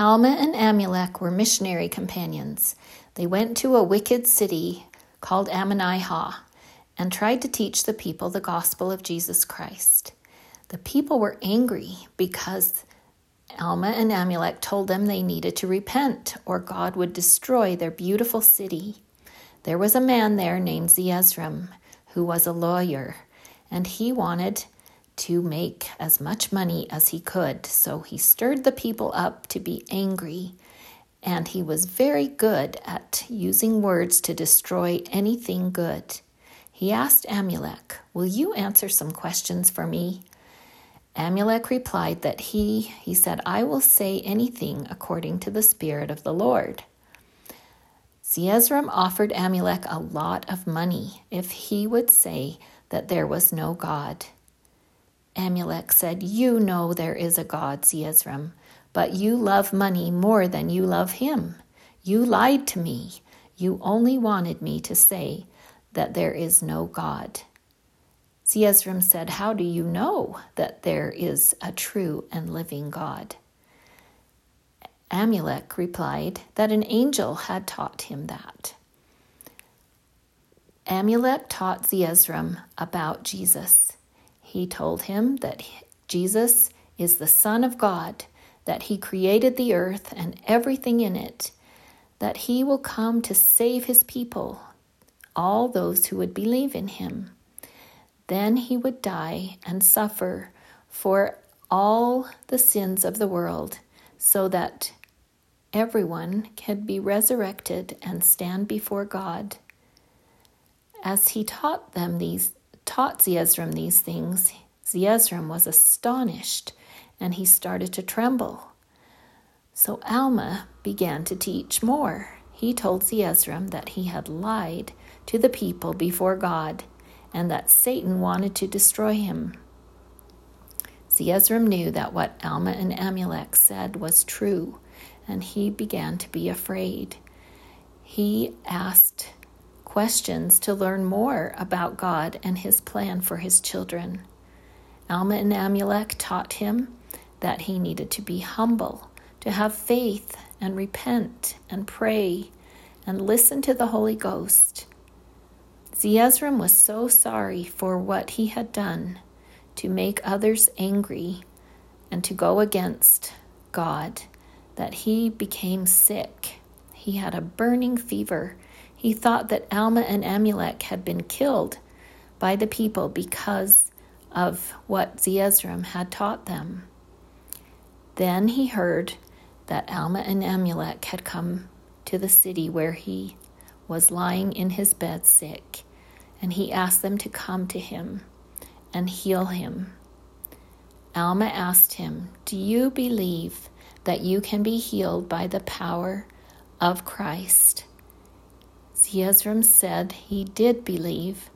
Alma and Amulek were missionary companions. They went to a wicked city called Ammonihah and tried to teach the people the gospel of Jesus Christ. The people were angry because Alma and Amulek told them they needed to repent or God would destroy their beautiful city. There was a man there named Zeezrom who was a lawyer, and he wanted to make as much money as he could. So he stirred the people up to be angry, and he was very good at using words to destroy anything good. He asked Amulek, Will you answer some questions for me? Amulek replied that he, he said, I will say anything according to the Spirit of the Lord. Zeezrom offered Amulek a lot of money if he would say that there was no God. Amulek said, You know there is a God, Zeezrom, but you love money more than you love him. You lied to me. You only wanted me to say that there is no God. Zeezrom said, How do you know that there is a true and living God? Amulek replied that an angel had taught him that. Amulek taught Zeezrom about Jesus. He told him that Jesus is the Son of God, that he created the earth and everything in it, that he will come to save his people, all those who would believe in him. Then he would die and suffer for all the sins of the world, so that everyone can be resurrected and stand before God. As he taught them these taught Zeezrom these things, Zeezrom was astonished and he started to tremble. So Alma began to teach more. He told Zeezrom that he had lied to the people before God and that Satan wanted to destroy him. Zeezrom knew that what Alma and Amulek said was true, and he began to be afraid. He asked questions to learn more about God and his plan for his children. Alma and Amulek taught him that he needed to be humble, to have faith and repent and pray and listen to the Holy Ghost. Zeezrom was so sorry for what he had done to make others angry and to go against God that he became sick. He had a burning fever he thought that Alma and Amulek had been killed by the people because of what Zeezrom had taught them. Then he heard that Alma and Amulek had come to the city where he was lying in his bed sick, and he asked them to come to him and heal him. Alma asked him, Do you believe that you can be healed by the power of Christ? Zeezrom said he did believe.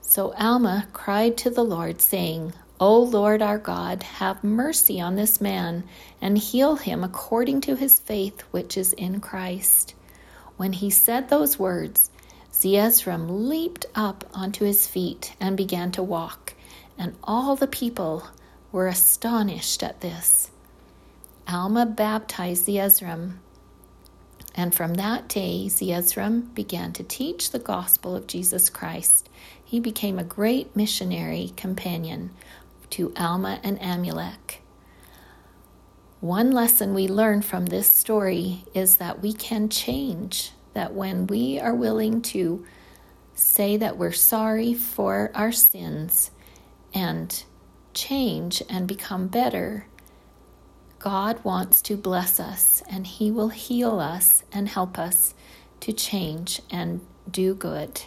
So Alma cried to the Lord, saying, O Lord our God, have mercy on this man and heal him according to his faith which is in Christ. When he said those words, Zeezrom leaped up onto his feet and began to walk, and all the people were astonished at this. Alma baptized Zeezrom and from that day, Zeezrom began to teach the gospel of Jesus Christ. He became a great missionary companion to Alma and Amulek. One lesson we learn from this story is that we can change, that when we are willing to say that we're sorry for our sins and change and become better, God wants to bless us and He will heal us and help us to change and do good.